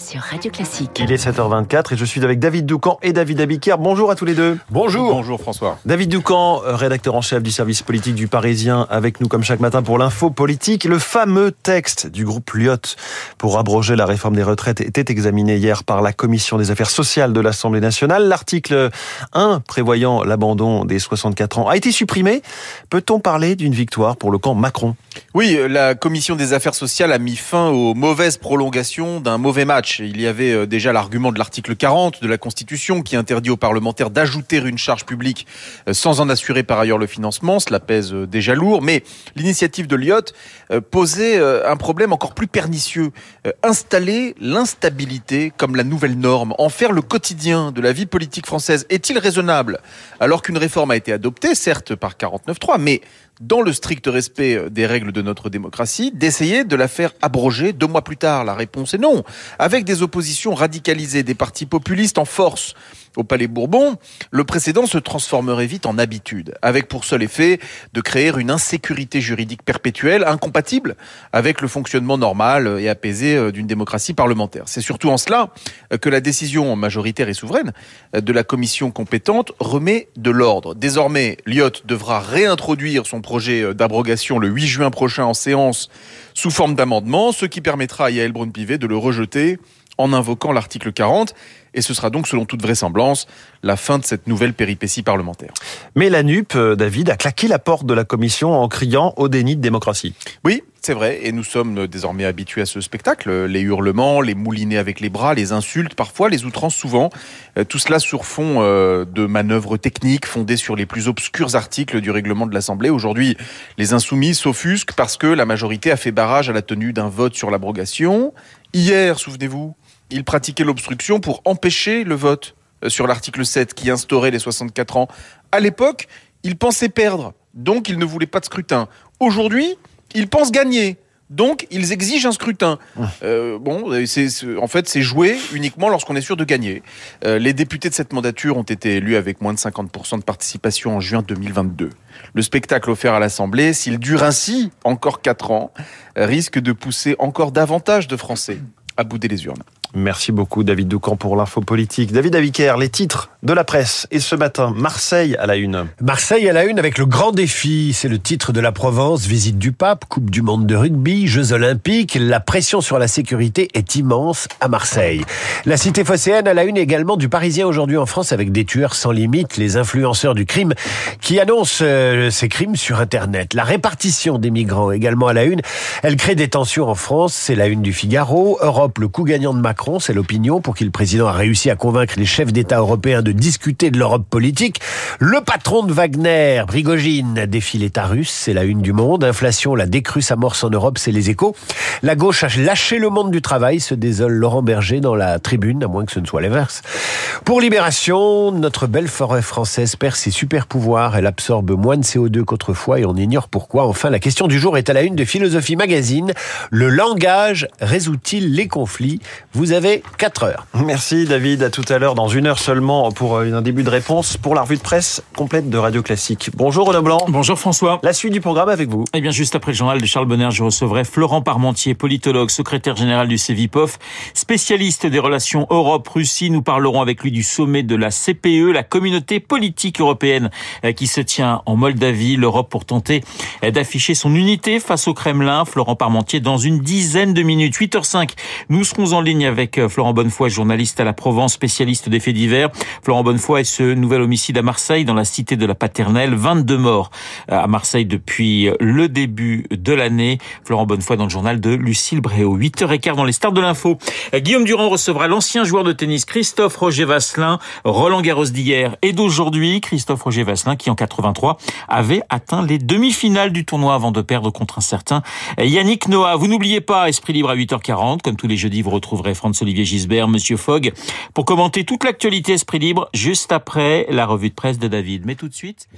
sur Radio Classique. Il est 7h24 et je suis avec David Doucan et David Abiker. Bonjour à tous les deux. Bonjour. Bonjour François. David Doucan, rédacteur en chef du service politique du Parisien, avec nous comme chaque matin pour l'info politique. Le fameux texte du groupe Lyot pour abroger la réforme des retraites était examiné hier par la Commission des affaires sociales de l'Assemblée nationale. L'article 1 prévoyant l'abandon des 64 ans a été supprimé. Peut-on parler d'une victoire pour le camp Macron? Oui, la Commission des affaires sociales a mis fin aux mauvaises prolongations d'un mauvais match. Il y avait euh, déjà l'argument de l'article 40 de la Constitution qui interdit aux parlementaires d'ajouter une charge publique euh, sans en assurer par ailleurs le financement. Cela pèse euh, déjà lourd. Mais l'initiative de Lyotte posait un problème encore plus pernicieux. Installer l'instabilité comme la nouvelle norme, en faire le quotidien de la vie politique française, est-il raisonnable alors qu'une réforme a été adoptée, certes par 49.3, mais dans le strict respect des règles de notre démocratie, d'essayer de la faire abroger deux mois plus tard La réponse est non. Avec des oppositions radicalisées, des partis populistes en force au Palais Bourbon, le précédent se transformerait vite en habitude, avec pour seul effet de créer une insécurité juridique perpétuelle, incompatible avec le fonctionnement normal et apaisé d'une démocratie parlementaire. C'est surtout en cela que la décision majoritaire et souveraine de la commission compétente remet de l'ordre. Désormais, Lyotte devra réintroduire son projet d'abrogation le 8 juin prochain en séance sous forme d'amendement, ce qui permettra à Yael Braun-Pivet de le rejeter en invoquant l'article 40. Et ce sera donc, selon toute vraisemblance, la fin de cette nouvelle péripétie parlementaire. Mais la NUP, euh, David, a claqué la porte de la commission en criant au déni de démocratie. Oui, c'est vrai, et nous sommes désormais habitués à ce spectacle. Les hurlements, les moulinets avec les bras, les insultes, parfois les outrances souvent. Euh, tout cela sur fond euh, de manœuvres techniques fondées sur les plus obscurs articles du règlement de l'Assemblée. Aujourd'hui, les insoumis s'offusquent parce que la majorité a fait barrage à la tenue d'un vote sur l'abrogation. Hier, souvenez-vous, il pratiquait l'obstruction pour empêcher le vote euh, sur l'article 7 qui instaurait les 64 ans. À l'époque, il pensait perdre, donc il ne voulait pas de scrutin. Aujourd'hui, il pense gagner. Donc, ils exigent un scrutin. Euh, bon, c'est, en fait, c'est joué uniquement lorsqu'on est sûr de gagner. Euh, les députés de cette mandature ont été élus avec moins de 50% de participation en juin 2022. Le spectacle offert à l'Assemblée, s'il dure ainsi encore 4 ans, risque de pousser encore davantage de Français à bouder les urnes. Merci beaucoup David Doucan pour l'info politique. David Avicaire, les titres de la presse. Et ce matin, Marseille à la une. Marseille à la une avec le grand défi. C'est le titre de la Provence. Visite du pape, Coupe du monde de rugby, Jeux olympiques. La pression sur la sécurité est immense à Marseille. La cité phocéenne à la une également du Parisien aujourd'hui en France avec des tueurs sans limite, les influenceurs du crime qui annoncent euh, ces crimes sur Internet. La répartition des migrants également à la une. Elle crée des tensions en France. C'est la une du Figaro. Europe, le coup gagnant de Macron c'est l'opinion, pour qui le président a réussi à convaincre les chefs d'État européens de discuter de l'Europe politique. Le patron de Wagner, Brigogine, défie l'État russe, c'est la une du monde. Inflation, la décrue s'amorce en Europe, c'est les échos. La gauche a lâché le monde du travail, se désole Laurent Berger dans la tribune, à moins que ce ne soit l'inverse. Pour Libération, notre belle forêt française perd ses super pouvoirs. Elle absorbe moins de CO2 qu'autrefois et on ignore pourquoi. Enfin, la question du jour est à la une de Philosophie Magazine. Le langage résout-il les conflits? Vous vous avez 4 heures. Merci David, à tout à l'heure, dans une heure seulement pour euh, un début de réponse pour la revue de presse complète de Radio Classique. Bonjour Renaud Blanc. Bonjour François. La suite du programme avec vous. Eh bien juste après le journal de Charles Bonner, je recevrai Florent Parmentier, politologue, secrétaire général du CEVIPOF, spécialiste des relations Europe-Russie. Nous parlerons avec lui du sommet de la CPE, la communauté politique européenne euh, qui se tient en Moldavie. L'Europe pour tenter euh, d'afficher son unité face au Kremlin. Florent Parmentier dans une dizaine de minutes. 8h05, nous serons en ligne avec euh, Florent Bonnefoy, journaliste à la Provence, spécialiste des faits divers. Florent Bonnefoy et ce nouvel homicide à Marseille, dans la cité de la Paternelle. 22 morts euh, à Marseille depuis euh, le début de l'année. Florent Bonnefoy dans le journal de Lucille Bréau. 8h15 dans les stars de l'info. Guillaume Durand recevra l'ancien joueur de tennis Christophe Roger Vasselin, Roland Garros d'hier et d'aujourd'hui. Christophe Roger Vasselin qui en 83 avait atteint les demi-finales du tournoi avant de perdre contre un certain Yannick Noah. Vous n'oubliez pas Esprit Libre à 8h40. Comme tous les jeudis, vous retrouverez Olivier Gisbert, Monsieur Fogg, pour commenter toute l'actualité Esprit Libre juste après la revue de presse de David. Mais tout de suite.